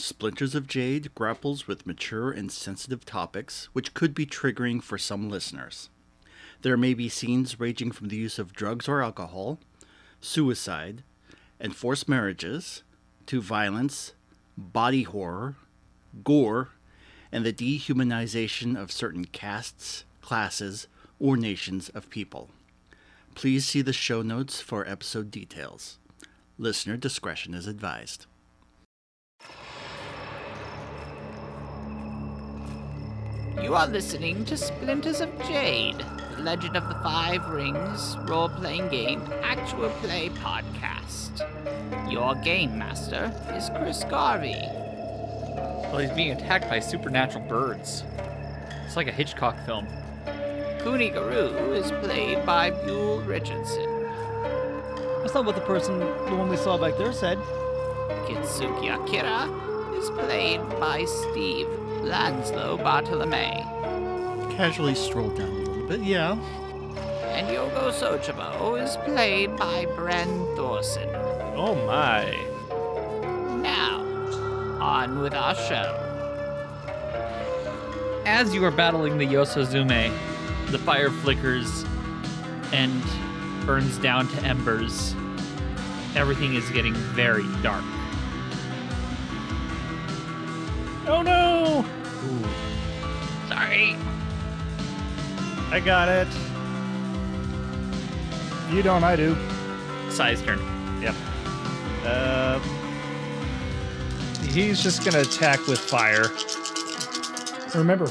Splinters of Jade grapples with mature and sensitive topics which could be triggering for some listeners. There may be scenes ranging from the use of drugs or alcohol, suicide, and forced marriages, to violence, body horror, gore, and the dehumanization of certain castes, classes, or nations of people. Please see the show notes for episode details. Listener discretion is advised. You are listening to Splinters of Jade, the Legend of the Five Rings role playing game actual play podcast. Your game master is Chris Garvey. Well, he's being attacked by supernatural birds. It's like a Hitchcock film. Kuni Guru is played by Buell Richardson. That's not what the person, the one we saw back there, said. Kitsuki Akira is played by Steve Lanslow Bartolome. Casually stroll down a little bit, yeah. And Yogo Sochimo is played by Bren Thorson. Oh my. Now, on with our show. As you are battling the Yosuzume, the fire flickers and burns down to embers. Everything is getting very dark. Oh no! Sorry. I got it. You don't, I do. Sai's turn. Yep. Uh, he's just gonna attack with fire. Remember,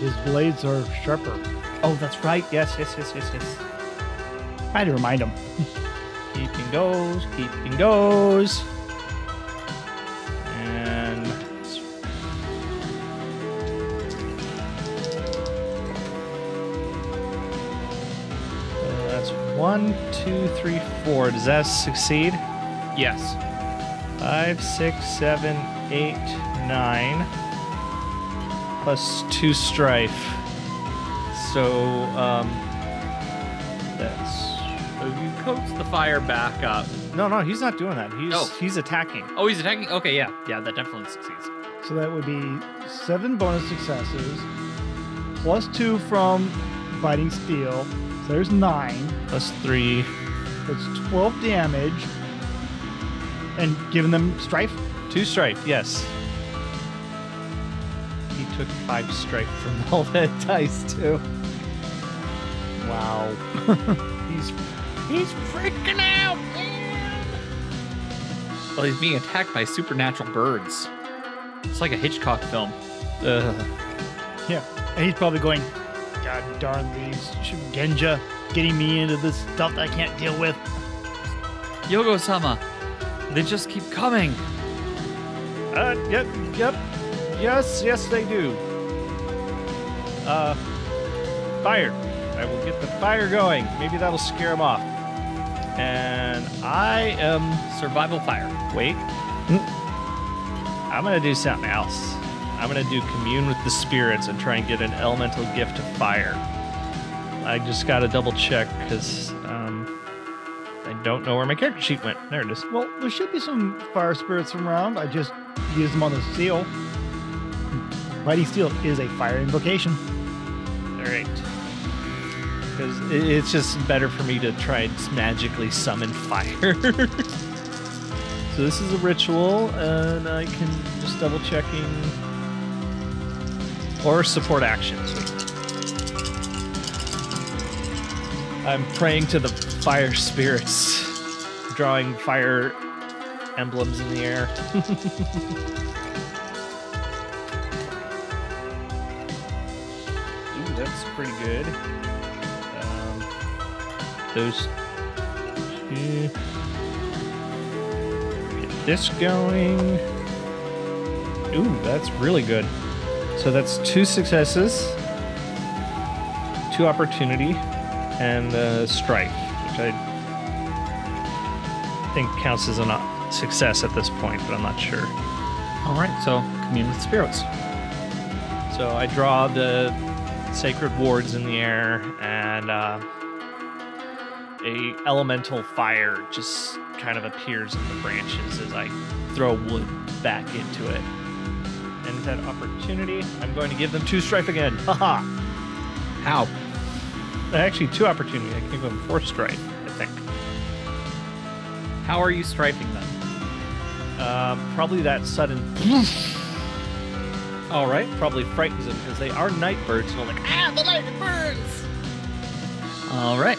his blades are sharper. Oh, that's right. Yes, yes, yes, yes, yes. I had to remind him. Keeping goes, keeping goes. One, two, three, four. Does that succeed? Yes. Five, six, seven, eight, nine. Plus two strife. So, um, that's So you coax the fire back up. no, no. He's not doing that. He's Oh. he's attacking. Oh, he's attacking? Okay, yeah. Yeah, that definitely succeeds. So that would be seven bonus successes, plus two from biting steel. So there's nine. Plus three. That's 12 damage. And giving them strife. Two strife, yes. He took five strife from all that dice too. Wow. he's He's freaking out, man. Well, he's being attacked by supernatural birds. It's like a Hitchcock film. uh, Yeah. And he's probably going, God darn these Genja getting me into this stuff that I can't deal with. Yogo sama, they just keep coming. uh yep, yep. Yes, yes they do. Uh fire. I will get the fire going. Maybe that'll scare them off. And I am Survival fire. Wait. I'm gonna do something else. I'm gonna do commune with the spirits and try and get an elemental gift of fire. I just gotta double check because um, I don't know where my character sheet went. There it is. Well, there should be some fire spirits around. I just used them on the seal. Mighty steel is a fire invocation. All right. Because it's just better for me to try and magically summon fire. so this is a ritual, and I can just double checking or support actions. I'm praying to the fire spirits, drawing fire emblems in the air. Ooh, that's pretty good. Um, those two. Get this going. Ooh, that's really good. So that's two successes, two opportunity, and uh, strife, which I think counts as a success at this point, but I'm not sure. All right, so commune with spirits. So I draw the sacred wards in the air, and uh, a elemental fire just kind of appears in the branches as I throw wood back into it. And with that opportunity, I'm going to give them two strife again. Haha. How? Actually, two opportunity. I can give them four strife, I think. How are you striping them? Um, probably that sudden. All right, probably frightens them because they are night birds, and I'm like, ah, the night birds. All right.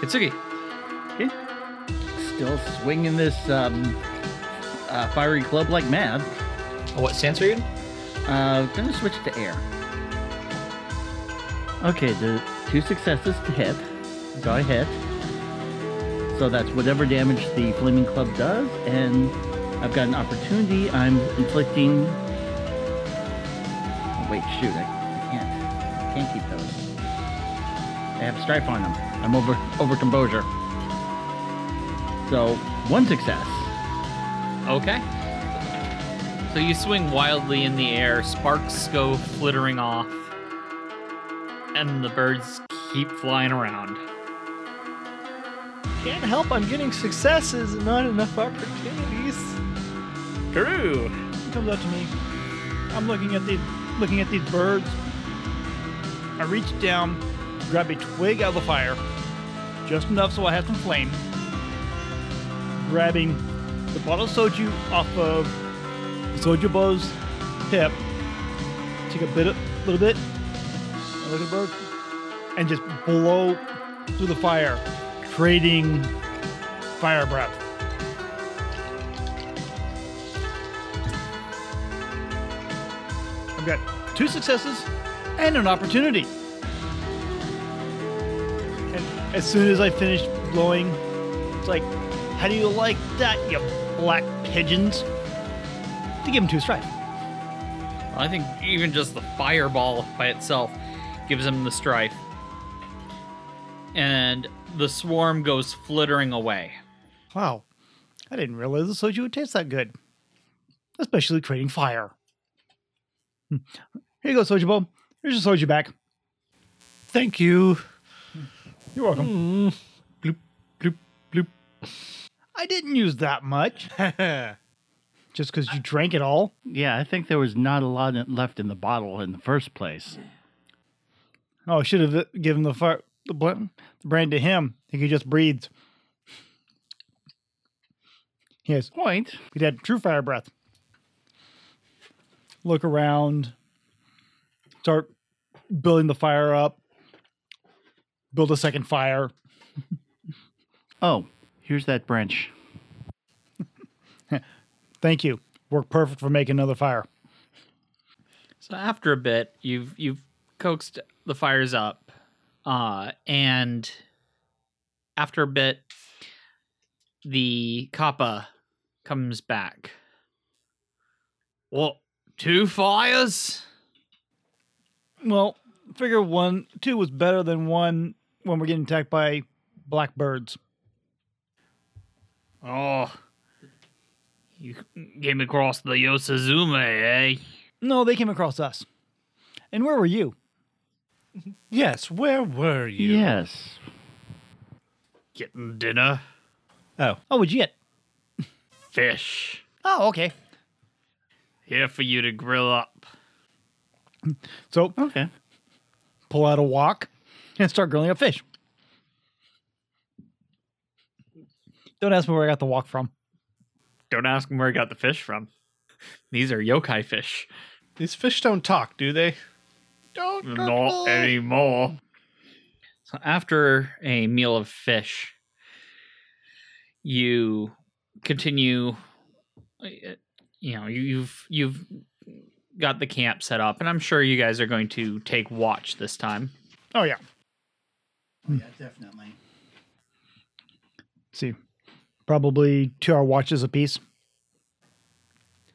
Kitsuki. Okay. Still swinging this um, uh, fiery club like mad. What stance are you in? Uh, I'm gonna switch to air. Okay, the two successes to hit. So I hit. So that's whatever damage the flaming club does, and I've got an opportunity. I'm inflicting. Oh, wait, shoot! I, can't. I can't keep those. I have strife on them. I'm over over composure. So one success. Okay. So you swing wildly in the air, sparks go flittering off, and the birds keep flying around. Can't help. I'm getting successes and not enough opportunities. True. He comes up to me. I'm looking at these looking at these birds. I reach down, grab a twig out of the fire, just enough so I have some flame. Grabbing the bottle of soju off of Sojubo's hip. Take a bit, a little bit, bird, and just blow through the fire, creating fire breath. I've got two successes and an opportunity. And as soon as I finish blowing, it's like, how do you like that, you black pigeons? To give him two strife. I think even just the fireball by itself gives him the strife. And the swarm goes flittering away. Wow. I didn't realize the soju would taste that good. Especially creating fire. Hmm. Here you go, Sojubo. Here's your soju back. Thank you. You're welcome. Mm. Bloop, bloop, bloop. I didn't use that much. Just because you drank it all. Yeah, I think there was not a lot left in the bottle in the first place. Oh, I should have uh, given the fire, the, bl- the brand to him. I think he could just breathe. Yes, Point. he'd had true fire breath. Look around, start building the fire up, build a second fire. Oh, here's that branch. Thank you. Worked perfect for making another fire. So after a bit, you've you've coaxed the fires up, uh, and after a bit, the kappa comes back. What? Two fires? Well, figure one, two was better than one when we're getting attacked by blackbirds. Oh, you came across the Yosuzume, eh? No, they came across us. And where were you? Yes, where were you? Yes. Getting dinner, Oh, Oh, what'd you get? fish, Oh, okay. here for you to grill up. So Okay. pull out a wok and start grilling up fish. Don't ask me where I got the wok from. Don't ask him where he got the fish from. These are yokai fish. these fish don't talk, do they? Don't anymore. So after a meal of fish, you continue. You know, you- you've you've got the camp set up, and I'm sure you guys are going to take watch this time. Oh yeah. Oh, yeah, definitely. see, probably two hour watches apiece.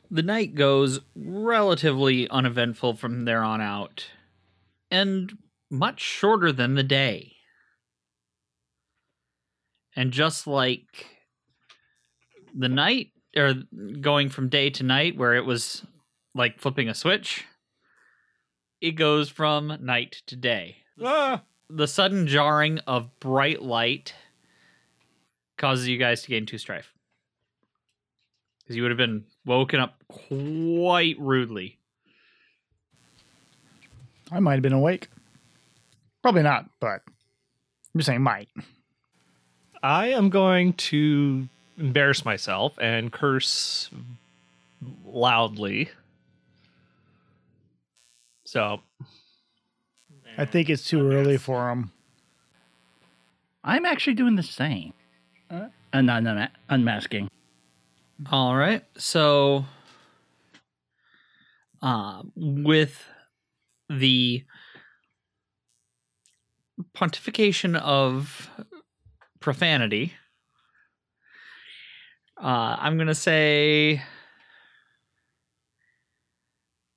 The night goes relatively uneventful from there on out, and much shorter than the day. And just like the night, or going from day to night, where it was like flipping a switch, it goes from night to day. Ah, The sudden jarring of bright light causes you guys to gain two strife. Because you would have been woken up quite rudely. I might have been awake. Probably not, but I'm just saying might. I am going to embarrass myself and curse loudly. So I think it's too early for him. I'm actually doing the same. Unma- unmasking. All right. So, uh, with the pontification of profanity, uh, I'm going to say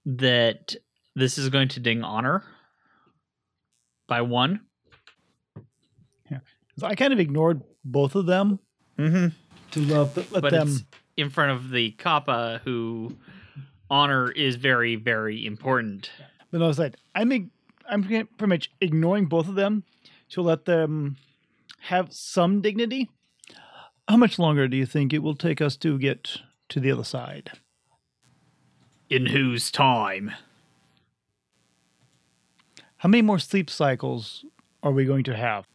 that this is going to ding honor by one. So I kind of ignored both of them Mm-hmm. to let, let but them. it's in front of the kappa who honor is very very important But I was like, I'm ig- I'm pretty much ignoring both of them to let them have some dignity. How much longer do you think it will take us to get to the other side? in whose time How many more sleep cycles are we going to have?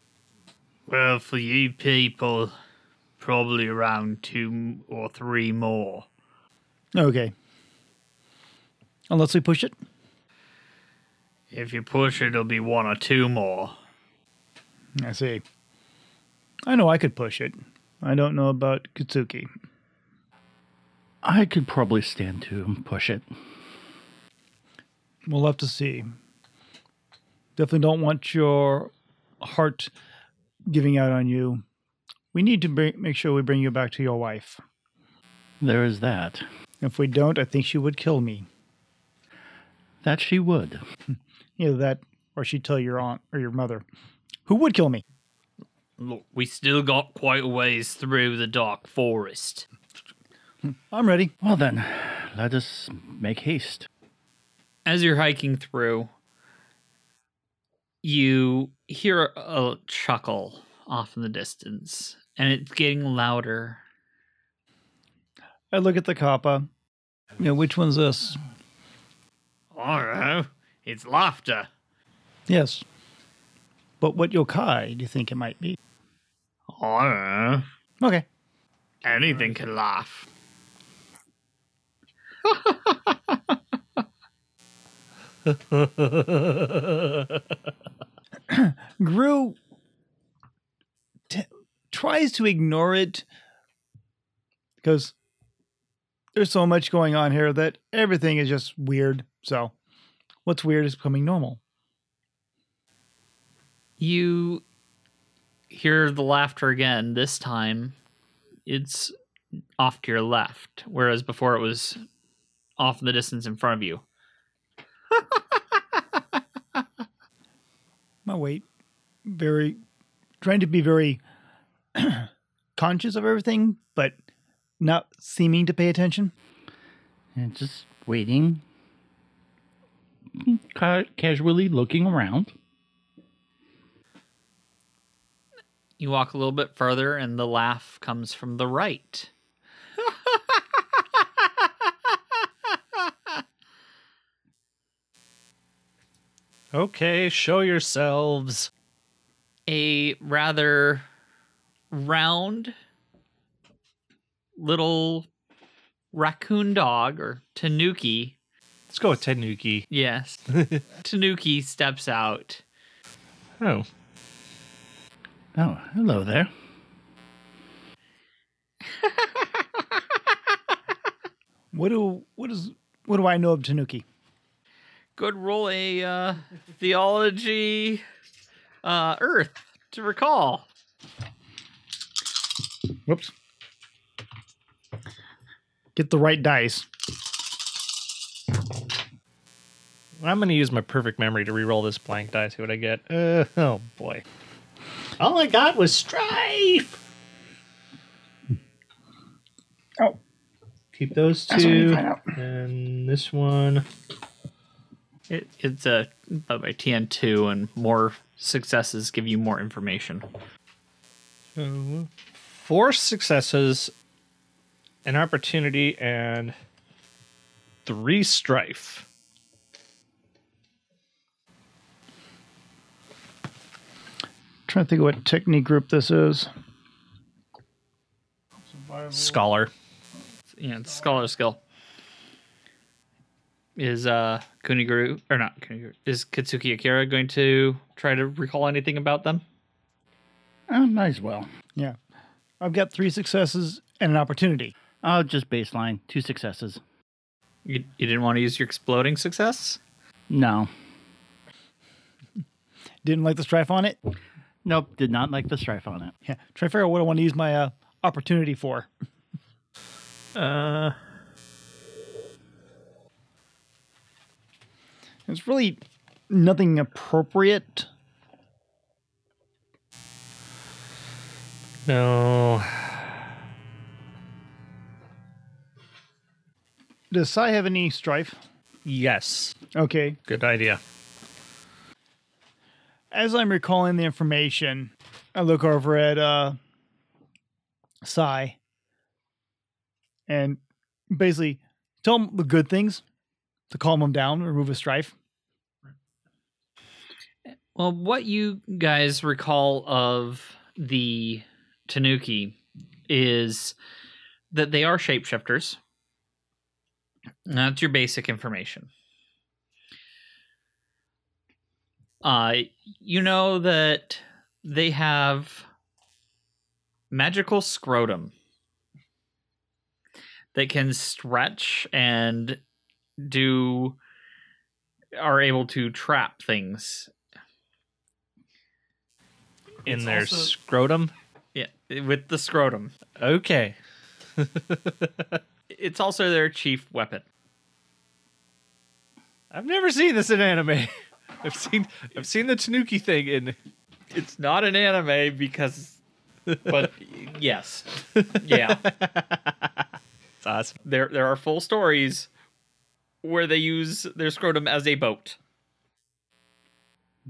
Well for you people probably around two or three more Okay. Unless we push it. if you push it it'll be one or two more I see. I know I could push it. I don't know about Kitsuki. I could probably stand to push it. We'll have to see. Definitely don't want your heart giving out on you. We need to bring, make sure we bring you back to your wife. There is that. If we don't, I think she would kill me. That she would. Either that, or she'd tell your aunt or your mother, who would kill me. look we still got quite a ways through the dark forest I'm ready. Well then, let us make haste. as you're hiking through, you hear a chuckle off in the distance, and it's getting louder. I look at the kappa. Yeah, which one's this? Oh, I don't know. It's laughter. Yes. But what yokai do you think it might be? Oh, I don't know. Okay. Anything can laugh. Gru t- tries to ignore it because there's so much going on here that everything is just weird. So, what's weird is becoming normal. You hear the laughter again. This time, it's off to your left, whereas before it was off in the distance in front of you. My weight, very trying to be very conscious of everything, but not seeming to pay attention. And just waiting. Ca- casually looking around. You walk a little bit further, and the laugh comes from the right. Okay, show yourselves. a rather round little raccoon dog or tanuki. Let's go with tanuki. Yes. tanuki steps out. Oh, Oh, hello there. What do what is what do I know of Tanuki? Good roll a uh, theology uh, earth to recall. Whoops. Get the right dice. I'm going to use my perfect memory to re-roll this blank die. See what I get. Uh, oh boy. All I got was strife. Oh, Keep those That's what we two, find out. and this one. It, it's a by TN2, and more successes give you more information. So, four successes, an opportunity, and three strife. trying to think of what technique group this is. Survival. Scholar. Yeah, scholar skill. Is uh Kuniguru or not Kuniguru is Kitsuki Akira going to try to recall anything about them? Oh, might as well. Yeah. I've got three successes and an opportunity. Oh, just baseline. Two successes. You, you didn't want to use your exploding success? No. Didn't like the strife on it. Nope, did not like the strife on it. Yeah. Try to figure out what I want to use my uh, opportunity for. Uh, It's really nothing appropriate. no. Does Sai have any strife? Yes. Okay. Good idea. As I'm recalling the information, I look over at uh Sai and basically tell him the good things to calm him down, remove his strife. Well, what you guys recall of the Tanuki is that they are shapeshifters. That's your basic information. Uh, you know that they have magical scrotum that can stretch and do are able to trap things In It's their also- scrotum. Yeah, with the scrotum. Okay. It's also their chief weapon. I've never seen this in anime. I've seen I've seen the Tanuki thing in It's not an anime because, but yes, yeah, it's awesome. there there are full stories where they use their scrotum as a boat.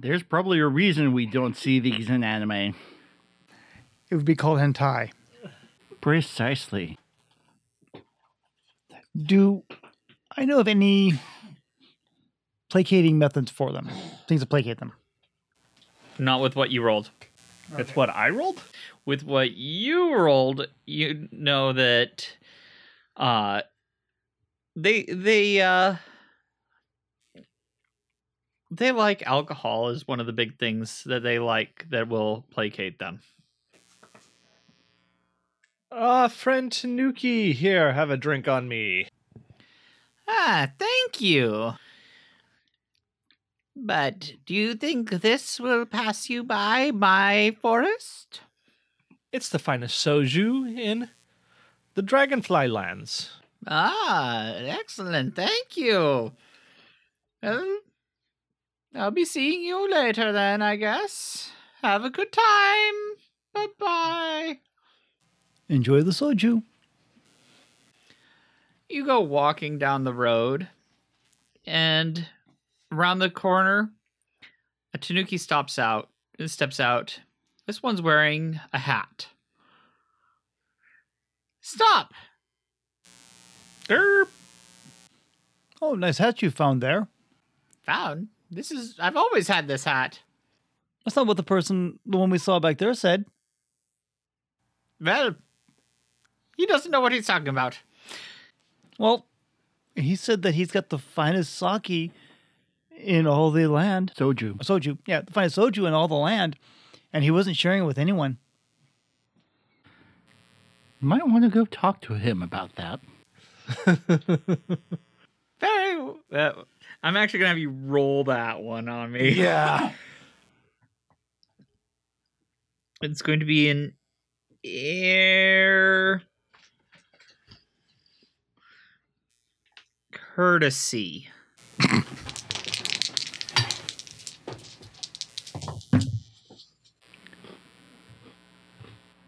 There's probably a reason we don't see these in anime. It would be called hentai. Precisely. Do I know of any placating methods for them? Things to placate them. Not with what you rolled. That's what I rolled? With what you rolled, you know that uh they they uh they like alcohol is one of the big things that they like that will placate them. Ah, friend Tanuki, here, have a drink on me. Ah, thank you. But do you think this will pass you by my forest? It's the finest soju in the Dragonfly Lands. Ah, excellent. Thank you. Well, I'll be seeing you later then, I guess. Have a good time. Bye bye. Enjoy the soju. you go walking down the road and around the corner a tanuki stops out and steps out this one's wearing a hat stop Erp. Oh, nice hat you found there. Found. This is. I've always had this hat. That's not what the person, the one we saw back there, said. Well, he doesn't know what he's talking about. Well, he said that he's got the finest sake in all the land. Soju. Soju, yeah, the finest soju in all the land, and he wasn't sharing it with anyone. You might want to go talk to him about that. very uh, i'm actually gonna have you roll that one on me Yeah. it's going to be an air courtesy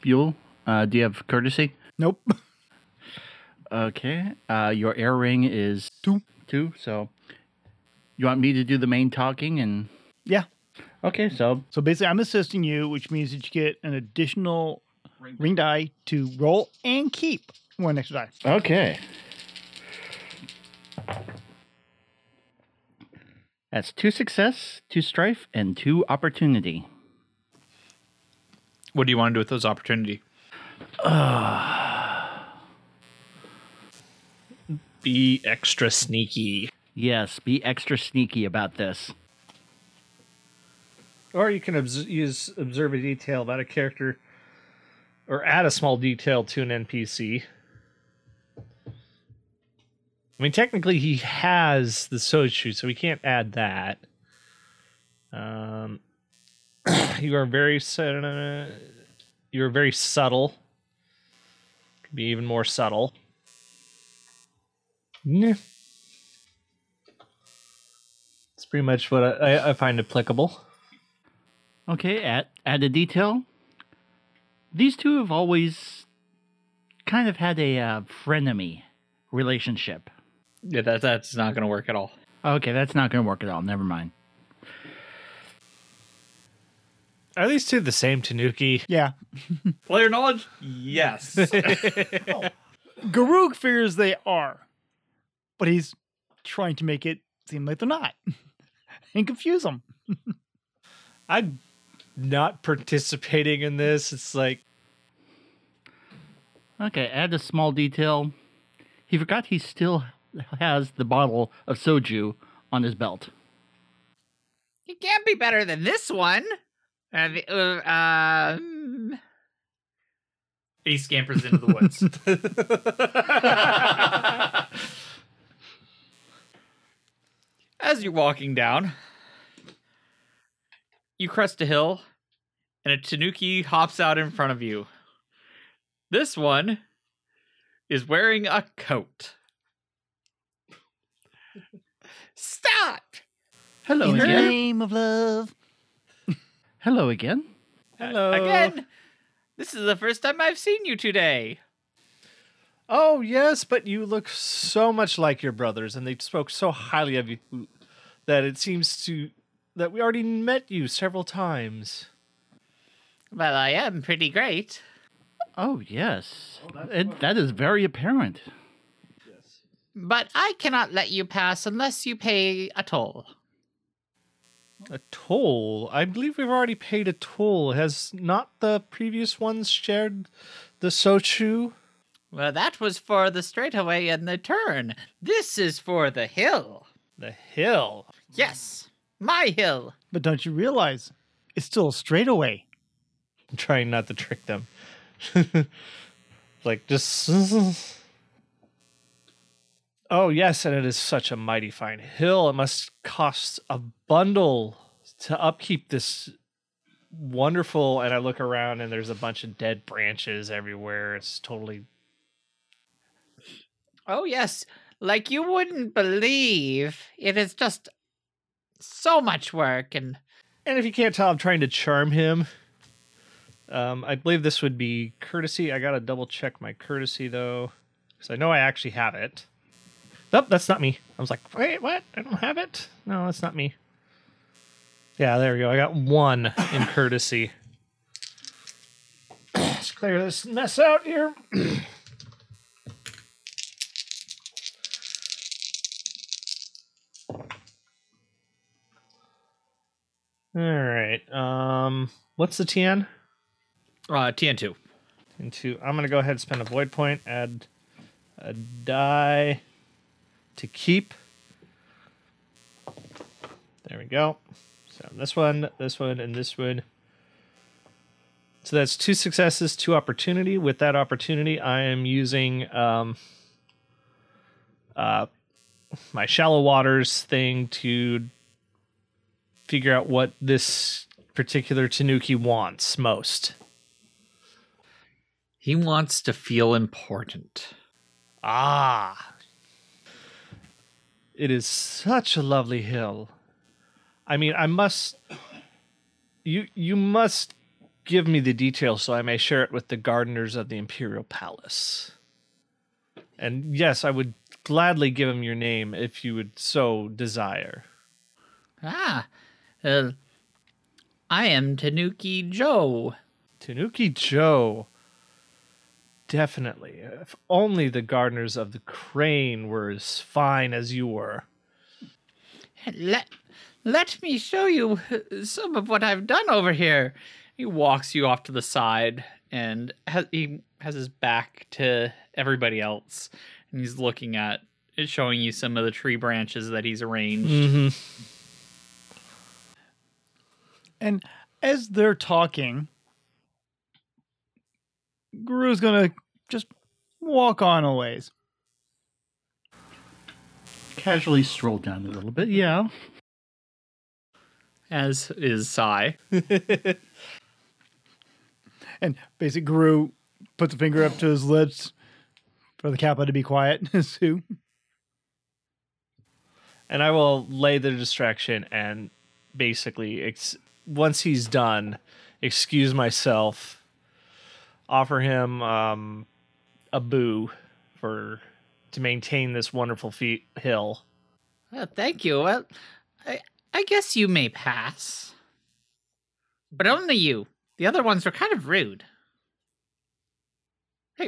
Buell, uh, do you have courtesy? Nope. Okay. Uh, your air ring is two. Two. So you want me to do the main talking and Yeah. okay. So So basically, I'm assisting you, which means that you get an additional ring die to roll and keep one extra die. okay. That's two success, two strife, and two opportunity. What do you want to do with those opportunity? Uh. Be extra sneaky. Yes, be extra sneaky about this. Or you can obs- use observe a detail about a character, or add a small detail to an NPC. I mean, technically, he has the Sochu, so we can't add that. Um, you are very su- you are very subtle. Could be even more subtle. Yeah. Pretty much what I, I, I find applicable. Okay, add, add a detail. These two have always kind of had a uh, frenemy relationship. Yeah, that that's not going to work at all. Okay, that's not going to work at all. Never mind. Are these two the same Tanuki? Yeah. Player knowledge? Yes. Garuk figures they are, but he's trying to make it seem like they're not and confuse them. I'm not participating in this. It's like Okay, add a small detail. He forgot he still has the bottle of soju on his belt. It can't be better than this one. Uh, the, uh, um, he scampers into the woods. As you're walking down, you crest a hill, and a tanuki hops out in front of you. This one is wearing a coat. stop! Hello In the again. name of love. Hello again. hello Again, this is the first time I've seen you today. Oh yes, but you look so much like your brothers, and they spoke so highly of you that it seems to that we already met you several times. Well, I am pretty great. Oh, yes. Oh, it, that is very apparent. Yes. But I cannot let you pass unless you pay a toll. A toll? I believe we've already paid a toll. Has not the previous ones shared the Sochu? Well, that was for the straightaway and the turn. This is for the hill. The hill. Yes, my hill. But don't you realize it's still a straightaway? I'm trying not to trick them. like just Oh yes, and it is such a mighty fine hill. It must cost a bundle to upkeep this wonderful and I look around and there's a bunch of dead branches everywhere. It's totally Oh, yes, like you wouldn't believe. It is just so much work and And if you can't tell, I'm trying to charm him. Um, I believe this would be courtesy. I gotta double check my courtesy though, because I know I actually have it. Nope, that's not me. I was like, wait, what? I don't have it. No, that's not me. Yeah, there we go. I got one in courtesy. Let's clear this mess out here. All right. Um, what's the TN? Uh, TN2. Into I'm gonna go ahead and spend a void point. Add a die to keep. There we go. So this one, this one, and this one. So that's two successes, two opportunity. With that opportunity, I am using um, uh, my shallow waters thing to figure out what this particular Tanuki wants most. He wants to feel important. Ah. It is such a lovely hill. I mean, I must you you must give me the details so I may share it with the gardeners of the Imperial Palace. And yes, I would gladly give him your name if you would so desire. ah, uh, I am Tanuki Joe. Tanuki Joe. Definitely. If only the gardeners of the Crane were as fine as you were. Let let me show you some of what I've done over here. He walks you off to the side and has, he has his back to everybody else, and he's looking at, showing you some of the tree branches that he's arranged. Mm-hmm. And as they're talking, Guru's gonna just walk on a ways. Casually stroll down a little bit. Yeah. As is Sai. And basically, Guru puts a finger up to his lips for the Kappa to be quiet. Sue. and I will lay the distraction and basically, ex- once he's done, excuse myself, offer him um, a boo for to maintain this wonderful feat hill. Well, thank you. Well, I, I guess you may pass. But only you. The other ones were kind of rude. Hey,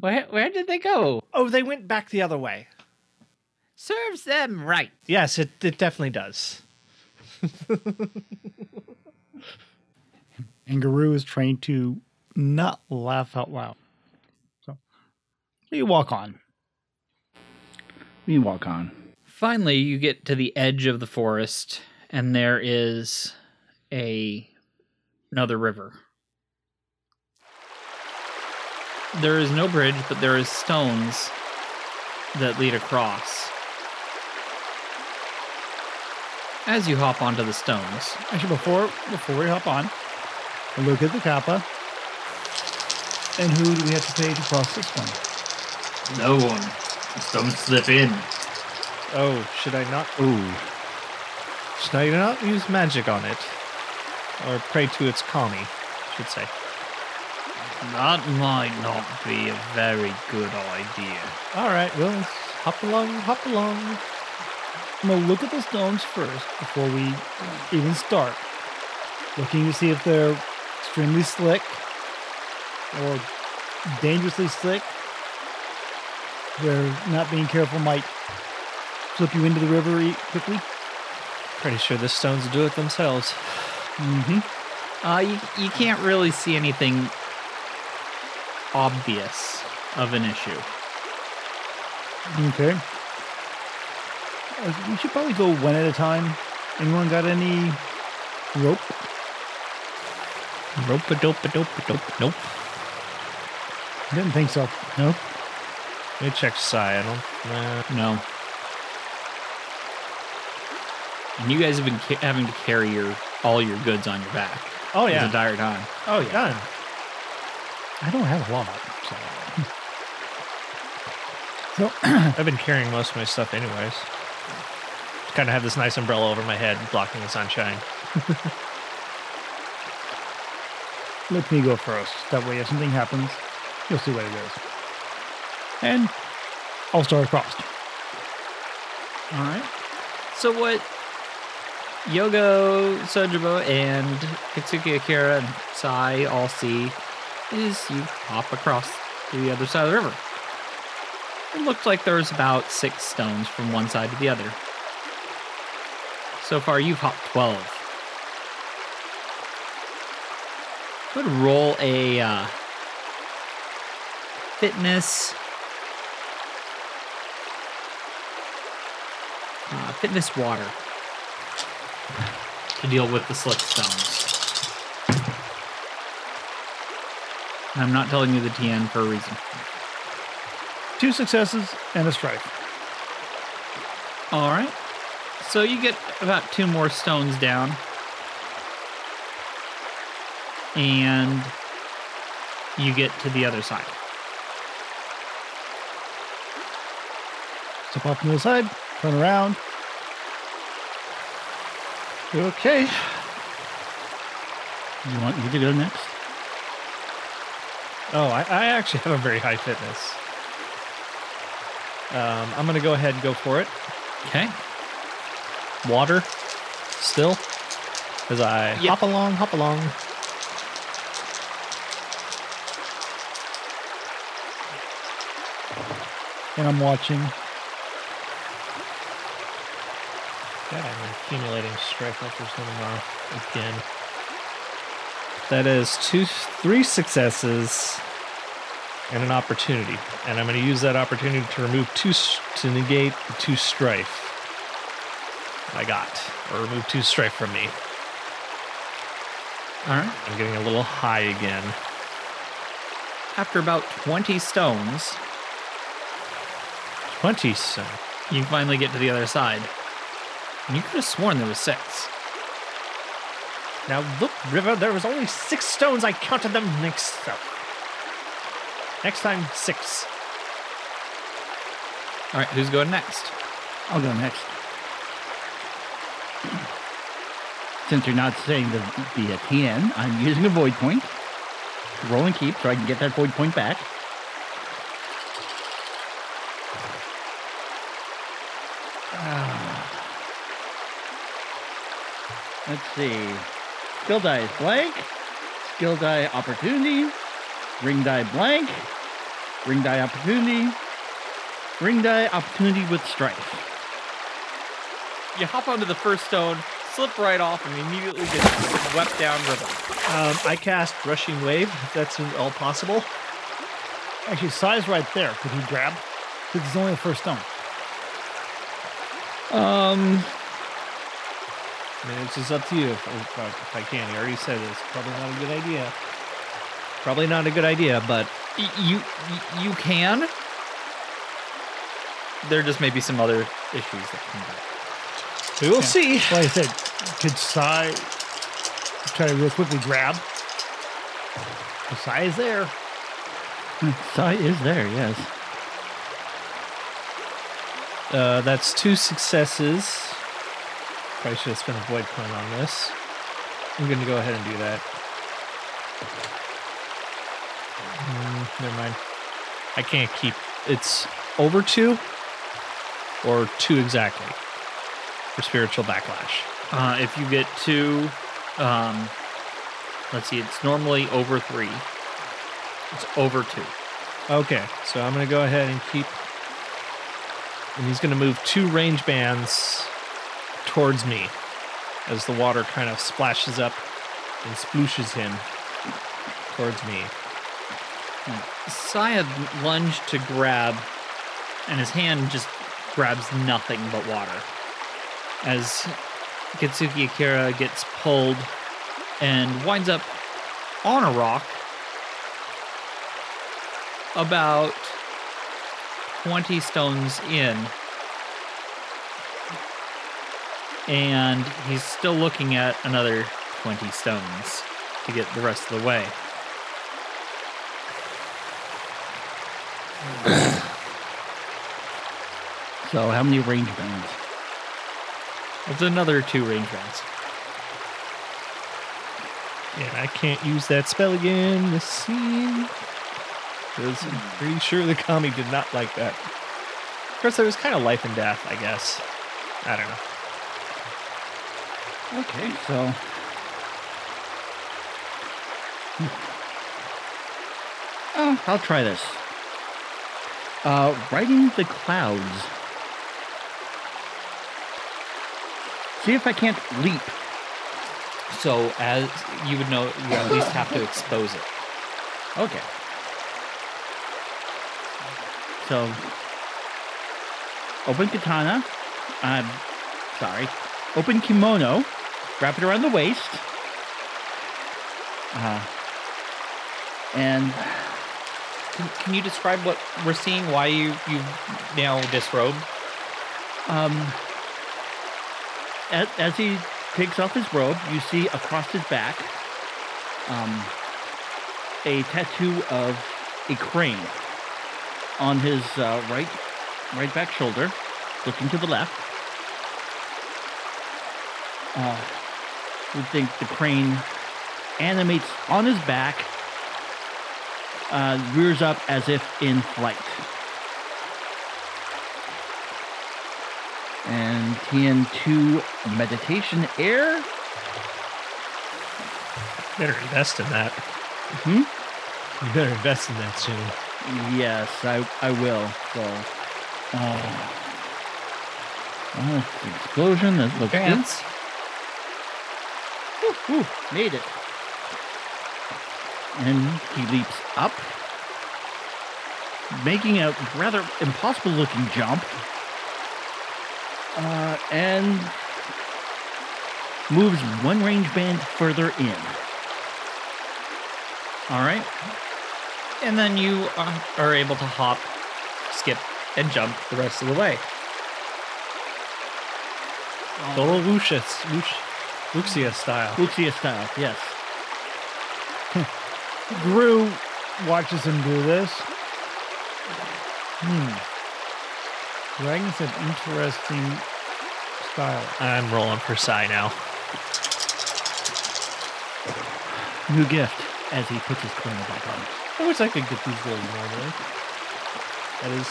where, where did they go? Oh, they went back the other way. Serves them right. Yes, it, it definitely does. And Guru is trained to not laugh out loud. So you walk on. You walk on. Finally, you get to the edge of the forest, and there is a another river. There is no bridge, but there is stones that lead across. As you hop onto the stones, Actually, before before we hop on, we'll look at the Kappa. And who do we have to pay to cross this one? no one. Just don't slip in. Oh, should I not? Ooh. Should I not use magic on it, or pray to its kami? I should say. That might not be a very good idea. All right, well, let's hop along, hop along. I'm gonna look at the stones first before we even start. Looking to see if they're extremely slick or dangerously slick. Where not being careful might flip you into the river quickly. Pretty sure the stones do it themselves. Mm-hmm. Uh, you, you can't really see anything obvious of an issue. Okay. Uh, We should probably go one at a time. Anyone got any rope? Rope a dope a dope a dope. Nope. Didn't think so. Nope. Let me check Sai. I don't. Nah. No. And you guys have been ca- having to carry your all your goods on your back. Oh this yeah. entire time. Oh yeah. Done. I don't have a lot. So. so I've been carrying most of my stuff anyways. Kind of have this nice umbrella over my head, blocking the sunshine. let me go first. That way, if something happens, you'll see what it is. And I'll start across. All right. So what Yogo, Sojubo, and Kitsuki Akira and Sai all see is you hop across to the other side of the river. It looked like there was about six stones from one side to the other. So far, you've hopped 12. Could roll a uh, fitness uh, fitness water to deal with the slick stones. And I'm not telling you the TN for a reason. Two successes and a strife. All right. So you get about two more stones down. And you get to the other side. Step off to the other side, turn around. Okay. You want me to go next? Oh, I, I actually have a very high fitness. Um, I'm gonna go ahead and go for it. Okay. Water, still, as I Yep. hop along, hop along. And I'm watching. God, I'm accumulating strife levels tomorrow again. That is two, three successes and an opportunity, and I'm going to use that opportunity to remove two to negate the two strife I got, or remove two strife from me. All right. I'm getting a little high again. After about 20 stones, Twenty so. you finally get to the other side. And you could have sworn there was six. Now look, River, there was only six stones. I counted them next. So. Next time, six. All right, who's going next? I'll go next. Since you're not saying the, the TN, I'm using a void point. Roll and keep so I can get that void point back. Let's see. Skill die is blank. Skill die opportunity. Ring die blank. Ring die opportunity. Ring die opportunity with strife. You hop onto the first stone, slip right off, and immediately get swept down river. Um, I cast Rushing Wave, if that's at all possible. Actually, size right there. Could he grab? Because it's only the first stone. Um, I mean, it's just up to you if, if, I, if I can. You already said it's probably not a good idea. Probably not a good idea, but Y- you y- you can. There just may be some other issues that come up. we will Yeah. see. Like I said, could Sai try to real quickly grab? The Sai is there. Sai is there, yes. Uh, that's two successes. Probably should have spent a void point on this. I'm going to go ahead and do that. Mm, never mind. I can't keep. It's over two or two exactly for spiritual backlash. Uh, if you get two, um, let's see, it's normally over three. It's over two. Okay, so I'm going to go ahead and keep. And he's going to move two range bands towards me as the water kind of splashes up and splooshes him towards me. Saya lunged to grab, and his hand just grabs nothing but water. As Kitsuki Akira gets pulled and winds up on a rock about 20 stones in. And he's still looking at another 20 stones to get the rest of the way. So how many range bands? It's another two range rounds. And I can't use that spell again this scene. Because I'm hmm. pretty sure the kami did not like that. Of course, it was kind of life and death, I guess. I don't know. Okay, so. Oh, I'll try this. Uh, riding the clouds. See if I can't leap. So as you would know, you at least have to expose it. Okay. So, open katana. I'm sorry. Open kimono. Wrap it around the waist. Uh, and Can, can you describe what we're seeing? Why you you now disrobed? um, as, as he takes off his robe, you see across his back um, a tattoo of a crane on his uh, right right back shoulder, looking to the left. Uh, you think the crane animates on his back, uh, rears up as if in flight. And TN2 meditation air. Better invest in that. Hmm? You better invest in that soon. Yes, I I will. So, uh, the explosion. That looks good. Whew, made it. and he leaps up, making a rather impossible looking jump, uh, and moves one range band further in. All right. And then you uh, are able to hop, skip, and jump the rest of the way. Total Luc- Luxia style. Luxia style, yes. Gru watches him do this. Hmm. Dragon's an interesting style. I'm rolling for Sai now. New gift as he puts his corner back on. I wish I could get these rolls normally. That is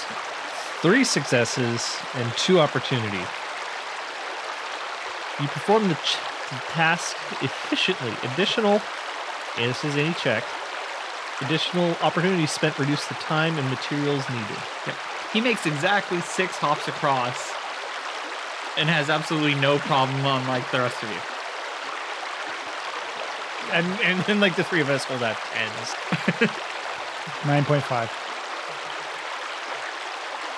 three successes and two opportunity. You perform the, ch- the task efficiently. Additional, and this is any check. Additional opportunity spent reduce the time and materials needed. He makes exactly six hops across and has absolutely no problem on like the rest of you. And and then like the three of us hold out tens. 9.5.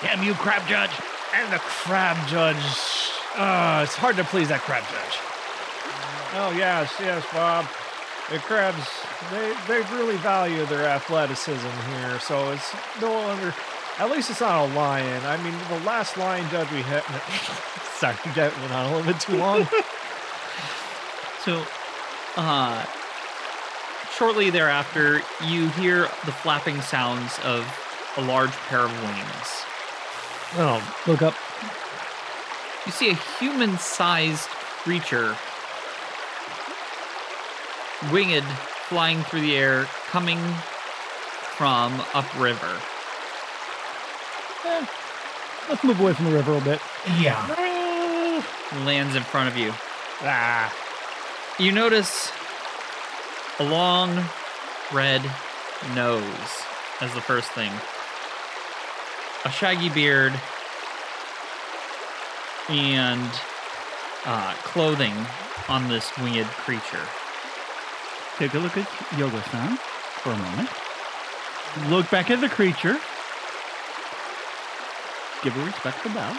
Damn you, crab judge! And the crab judge. Uh, it's hard to please that crab judge. Oh, yes, yes, Bob. The crabs, they, they really value their athleticism here, so it's no longer. At least it's not a lion. I mean, the last lion judge we had. Sorry, that went on a little bit too long. So, uh, shortly thereafter, you hear the flapping sounds of a large pair of wings. oh, Look up. You see a human sized creature, winged, flying through the air, coming from upriver. Let's move away from the river a bit. Yeah. Lands in front of you. ah, You notice a long red nose as the first thing, a shaggy beard, and uh, clothing on this winged creature. Take a look at Yoga-san for a moment. Look back at the creature. Give a respectful bow.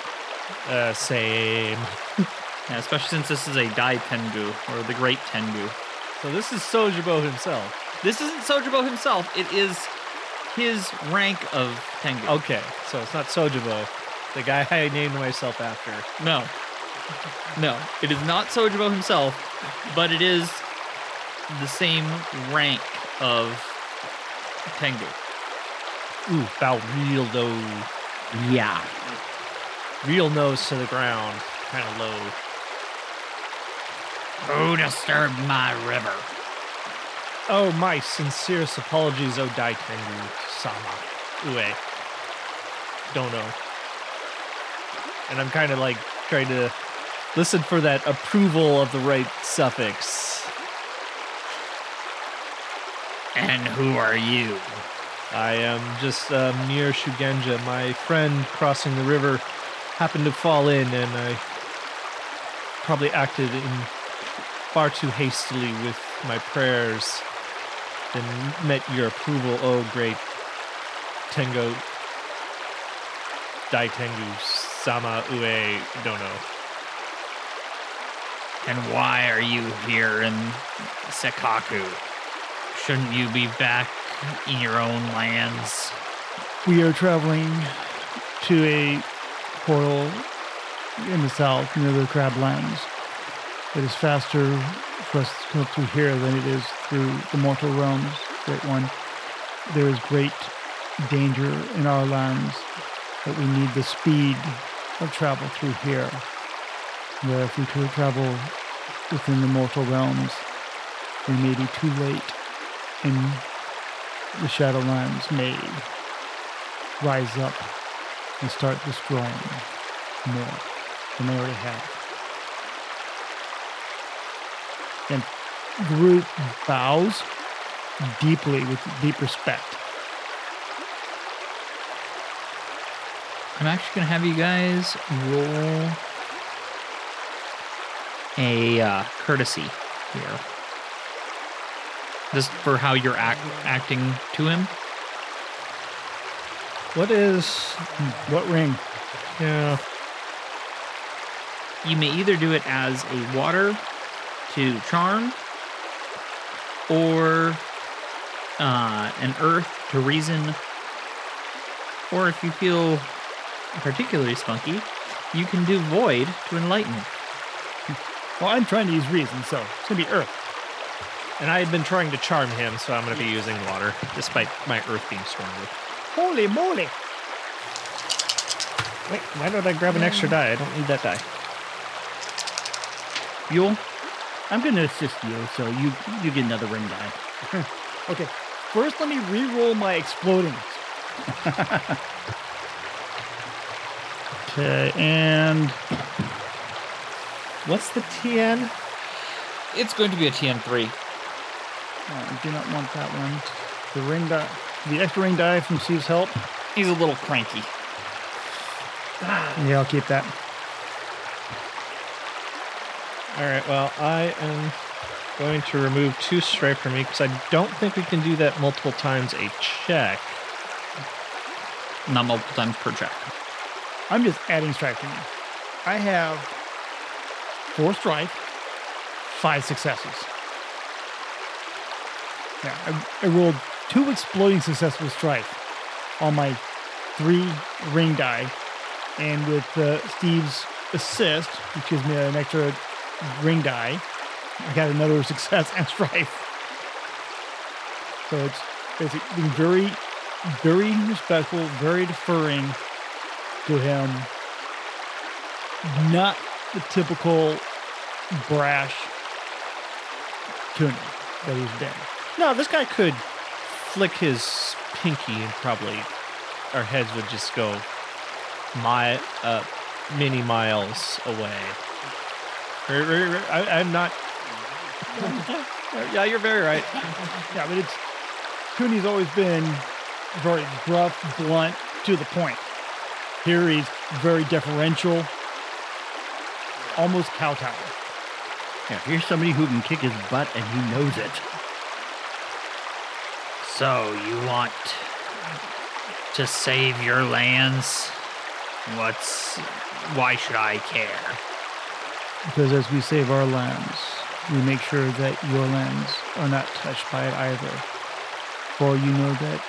uh, same. Yeah, especially since this is a Dai Tengu, or the Great Tengu. So this is Sojubo himself. This isn't Sojubo himself, it is his rank of Tengu. Okay, so it's not Sojubo, the guy I named myself after. No. No, it is not Sojubo himself, but it is the same rank of Tengu. Ooh, bow real low, Yeah. real nose to the ground, kind of low. Who disturbed my river? Oh, my sincerest apologies, oh Daitengu Sama. Ue. Don't know. And I'm kind of like trying to listen for that approval of the right suffix. And who are you? I am just um, near Shugenja. My friend crossing the river happened to fall in, and I probably acted in far too hastily with my prayers and met your approval, oh great Tengo Dai Tengu Sama Ue don't. And why are you here in Sakkaku? Shouldn't you be back in your own lands? We are traveling to a portal in the south near the Crablands. It is faster for us to go through here than it is through the mortal realms, Great One. There is great danger in our lands, but we need the speed of travel through here. Where if we travel within the mortal realms, we may be too late and the Shadowlands may rise up and start destroying more than they already have. And Groot bows deeply with deep respect. I'm actually going to have you guys roll a uh, courtesy here. Just for how you're act, acting to him. What is? What ring? Yeah. You may either do it as a water to charm, or uh, an earth to reason, or if you feel particularly spunky, you can do void to enlighten. Well, I'm trying to use reason, so it's gonna be Earth. And I had been trying to charm him, so I'm going to be using water, despite my earth being stronger. Holy moly! Wait, why did I grab an extra die? I don't need that die. Buell, I'm going to assist you, so you you get another ring die. Okay, first let me re-roll my exploding. okay, and What's the TN? It's going to be a TN3. Oh, I do not want that one. The ring die, the extra ring die from Steve's help. He's a little cranky. Yeah, I'll keep that. All right, well, I am going to remove two strife from me because I don't think we can do that multiple times a check. Not multiple times per check. I'm just adding strife to me. I have four strife, five successes. Yeah, I, I rolled two exploding successes with strife on my three ring die, and with uh, Steve's assist, which gives me an extra ring die, I got another success and strife. So it's basically being very, very respectful, very deferring to him. Not the typical brash tuner that he's been. No, this guy could flick his pinky and probably our heads would just go mi- uh, many miles away. I, I'm not. yeah, you're very right. Yeah, but it's Cooney's always been very gruff, blunt, to the point. Here he's very deferential, almost kowtower. Yeah, here's somebody who can kick his butt and he knows it. So you want to save your lands? What's why should I care? Because as we save our lands, we make sure that your lands are not touched by it either. For you know that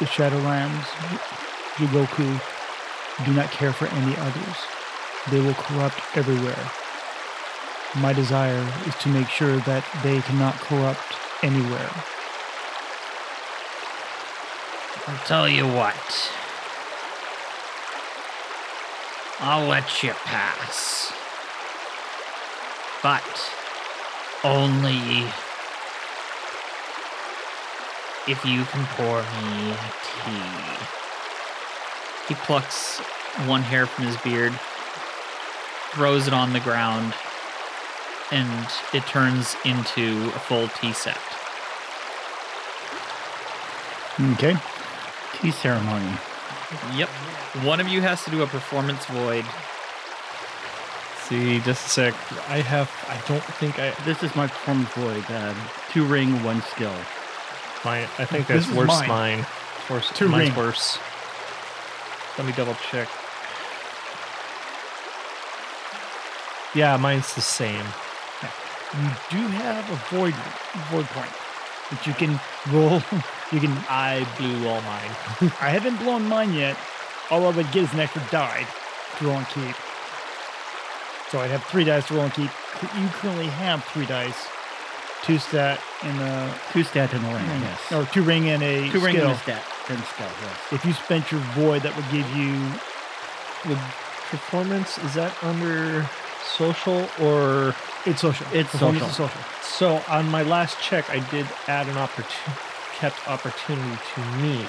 the Shadowlands, Jigoku, do not care for any others. They will corrupt everywhere. My desire is to make sure that they cannot corrupt anywhere. I'll tell you what. I'll let you pass. But only if you can pour me tea. He plucks one hair from his beard, throws it on the ground, and it turns into a full tea set. Okay. Tea ceremony. Yep. One of you has to do a performance void. See, just a sec. I have. I don't think I. This is my performance void. Uh, two ring, one skill. My, I think that's is worse. mine. Mine. Worse. Two mine's ring. worse. Let me double check. Yeah, mine's the same. You do have a void void point that you can roll. You can. I blew all mine. I haven't blown mine yet. All I would get is an extra die to roll and keep. So I'd have three dice to roll and keep. You currently have three dice, two stat and a Two stat and a ring, ring. yes. or two ring and a two ring skill. and a stat. Then skill, yes. If you spent your void, that would give you. The performance is that under social or It's social. It's social. is social. so? On my last check, I did add an opportunity, kept opportunity to me.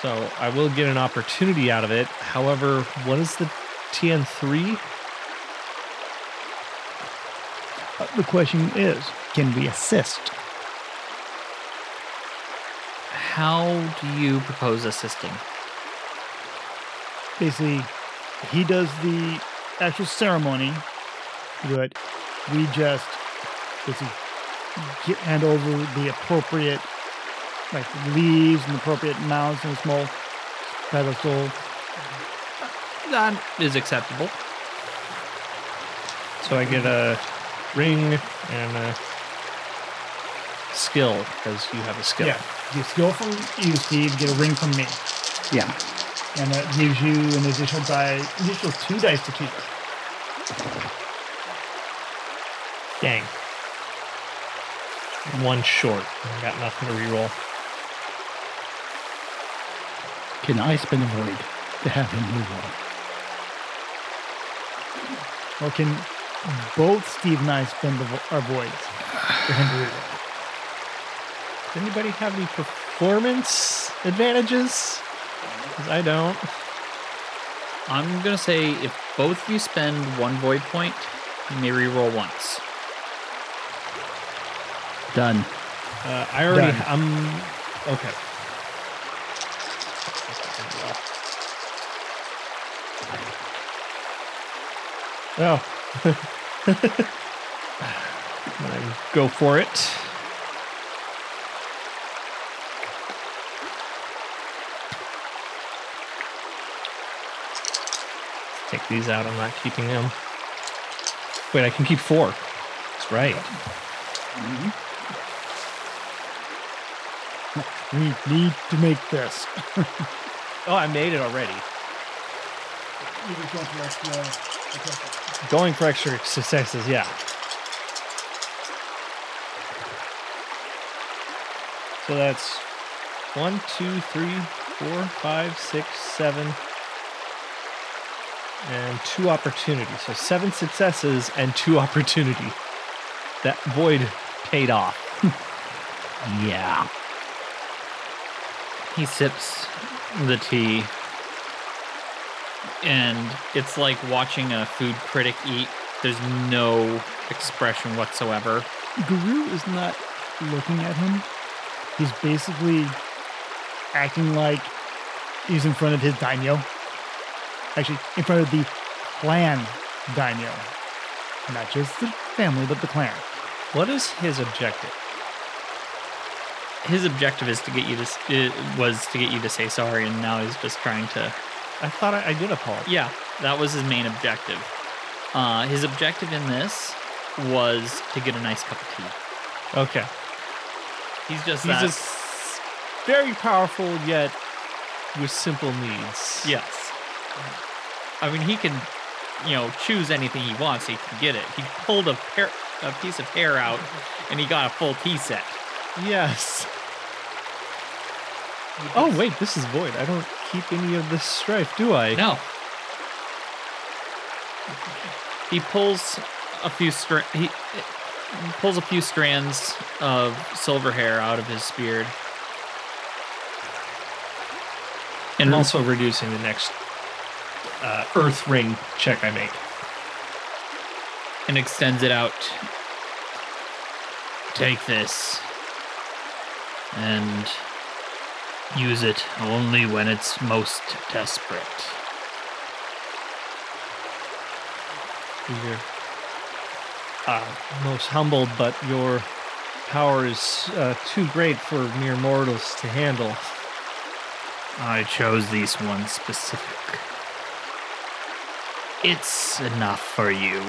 So I will get an opportunity out of it. However, what is the TN three? Uh, the question is, can we assist? How do you propose assisting? Basically, he does the actual ceremony, but we just Does he get, hand over the appropriate, like leaves and appropriate mounts and a small pedestal? Uh, that is acceptable. So I get a ring and a skill because you have a skill. Yeah. You skill from you, Steve. Get a ring from me, Yeah. and that gives you an additional die, additional two dice to keep. Dang. One short. I got nothing to reroll. Can I spend a void to have him move on? Or can both Steve and I spend the vo- our voids for him to reroll? Does anybody have any performance advantages? 'Cause I don't. I'm gonna say if both of you spend one void point, you may reroll once. Done. Uh, I already. Done. I'm okay. Oh. I go for it. Take these out. I'm not keeping them. Wait, I can keep four. That's right. We need to make this. Oh, I made it already. Going for extra successes, yeah. So that's one, two, three, four, five, six, seven, and two opportunities. So seven successes and two opportunity. That void paid off. Yeah. He sips the tea, and it's like watching a food critic eat. There's no expression whatsoever. Guru is not looking at him. He's basically acting like he's in front of his daimyo. Actually, in front of the clan daimyo. Not just the family, but the clan. What is his objective? His objective is to get you to was to get you to say sorry, and now he's just trying to. I thought I, I did apologize. Yeah, that was his main objective. Uh, his objective in this was to get a nice cup of tea. Okay. He's just He's that. just very powerful yet with simple needs. Yes. I mean, he can, you know, choose anything he wants. He can get it. He pulled a, pair, a piece of hair out, and he got a full tea set. Yes. Oh wait, this is void. I don't keep any of this strife, do I? No. He pulls a few str- he, pulls a few strands of silver hair out of his beard. And also reducing the next uh, Earth Ring check I make. and extends it out. Take this and use it only when it's most desperate. You're uh, most humbled, but your power is uh, too great for mere mortals to handle. I chose these ones specific. It's enough for you.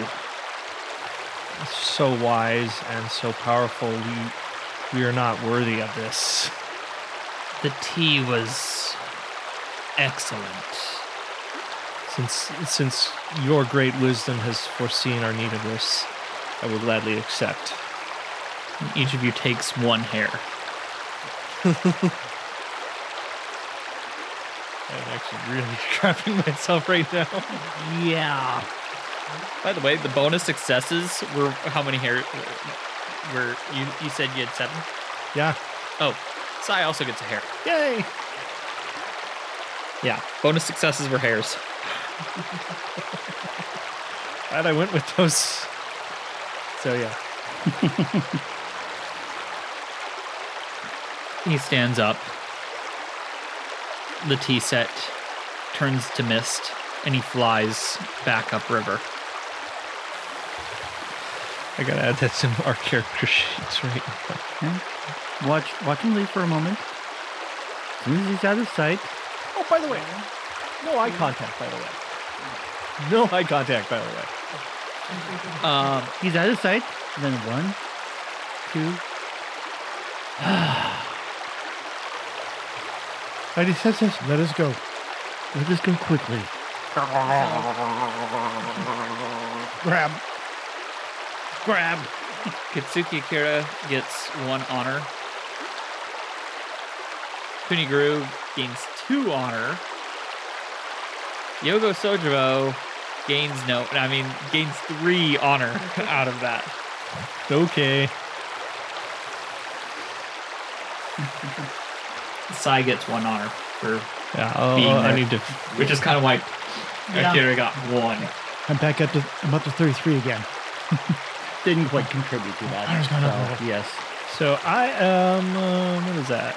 So wise and so powerful, we we are not worthy of this. The tea was excellent. Since since your great wisdom has foreseen our need of this, I will gladly accept. Each of you takes one hair. I'm actually really crapping myself right now. Yeah. By the way, the bonus successes were how many hair? Were you? You said you had seven. Yeah. Oh, Sai also gets a hair. Yay! Yeah, bonus successes were hairs. Glad I went with those. So yeah. He stands up. The tea set turns to mist, and he flies back upriver. I gotta add that to our character sheets right now. Watch, watch him leave for a moment. As soon as he's out of sight, Oh, by the way, no eye contact. By the way, no eye contact. By the way. um, he's out of sight. Then one, two. I just said this. Let us go. Let us go quickly. Grab. Grab. Kitsuki Akira gets one honor. Kuniguru gains two honor. Yogo Sojiro gains no, I mean, gains three honor out of that. Okay. Sai gets one honor for, Yeah, I'll, Being I need to. which is kind of why Yeah. Akira got one. I'm back up to I'm up to 33 again. Didn't quite contribute to that. Honor's gone up a so, yes. So I am. Um, what is that?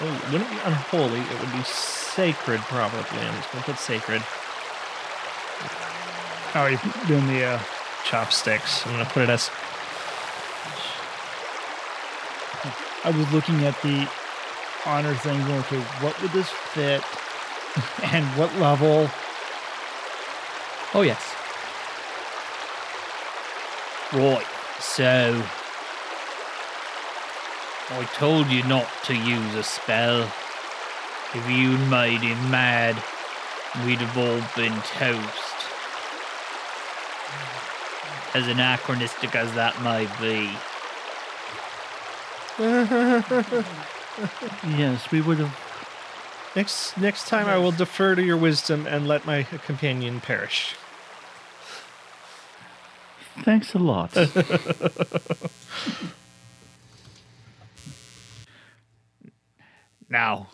Oh, it wouldn't be unholy. It would be sacred, probably. I'm just gonna put sacred Oh, you're doing the uh, chopsticks. I'm gonna put it as. I was looking at the honor thing, going, okay, what would this fit, and what level? Oh, yes. Right, so. I told you not to use a spell. If you'd made him mad, we'd have all been toast. As anachronistic as that may be. Yes, we would have. Next next time, I will defer to your wisdom and let my companion perish. Thanks a lot. Now,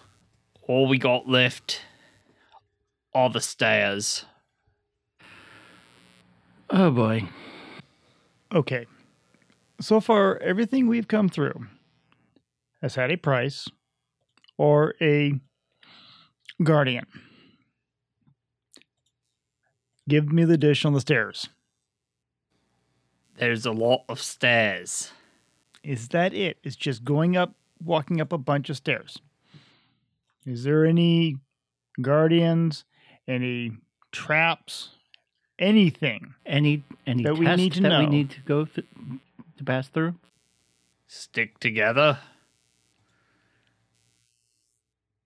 all we got left are the stairs. oh boy. Okay, so far everything we've come through has had a price or a guardian. Give me the dish on the stairs. There's a lot of stairs. Is that it? It's just going up, walking up a bunch of stairs. Is there any guardians, any traps, anything? Any any That we need to that we need to go th- to pass through? Stick together.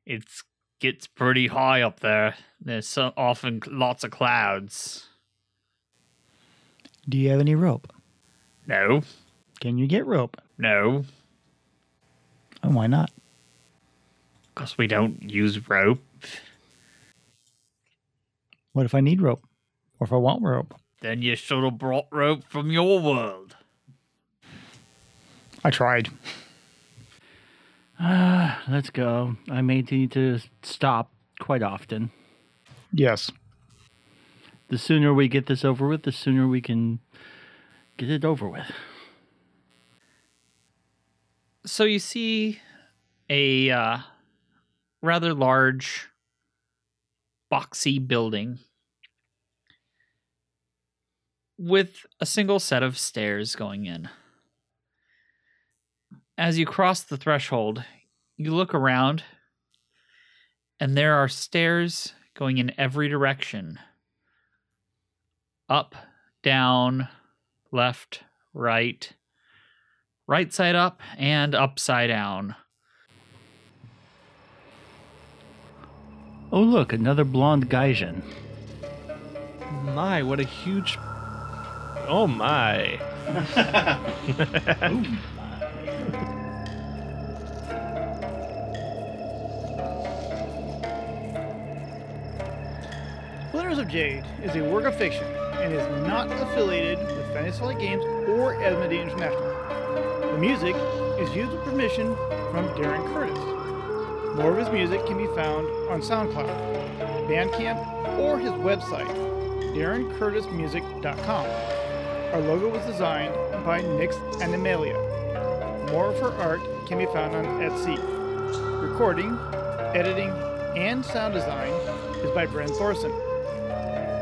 It gets pretty high up there. There's so often lots of clouds. Do you have any rope? No, Can you get rope? no, And why not? Because we don't use rope. What if I need rope? Or if I want rope? Then you should have brought rope from your world. I tried. Ah, let's go. I may need to stop quite often. Yes. The sooner we get this over with, the sooner we can get it over with. So you see a uh, rather large, boxy building with a single set of stairs going in. As you cross the threshold, you look around, and there are stairs going in every direction up, down, left, right right side up and upside down. Oh, look, another blonde Gaijin. My, what a huge. Oh my. Splinters of Jade is a work of fiction and is not affiliated with Fantasy Flight Games or Asmodee International. The music is used with permission from Darren Curtis. More of his music can be found on SoundCloud, Bandcamp, or his website, darrencurtismusic.com. Our logo was designed by Nix and Amelia. More of her art can be found on Etsy. Recording, editing, and sound design is by Brent Thorson.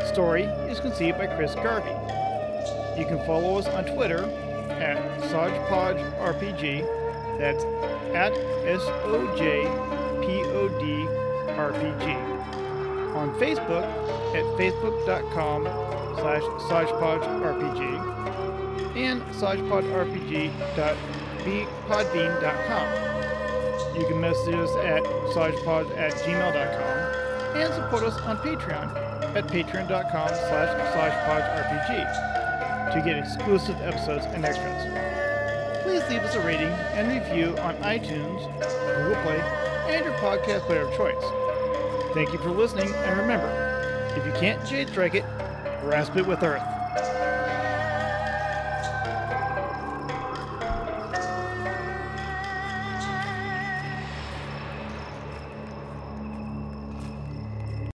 Story is conceived by Chris Garvey. You can follow us on Twitter at SojPodRPG. That's at S O J P O D RPG. On Facebook at facebook.com slash SojpodRPG and SojpodRPG.podbean.com. You can message us at Sojpod at gmail.com and support us on Patreon at patreon.com slash SojpodRPG to get exclusive episodes and extras. Please leave us a rating and review on iTunes, Google Play, and your podcast player of choice. Thank you for listening, and remember, if you can't jade strike it, grasp it with earth.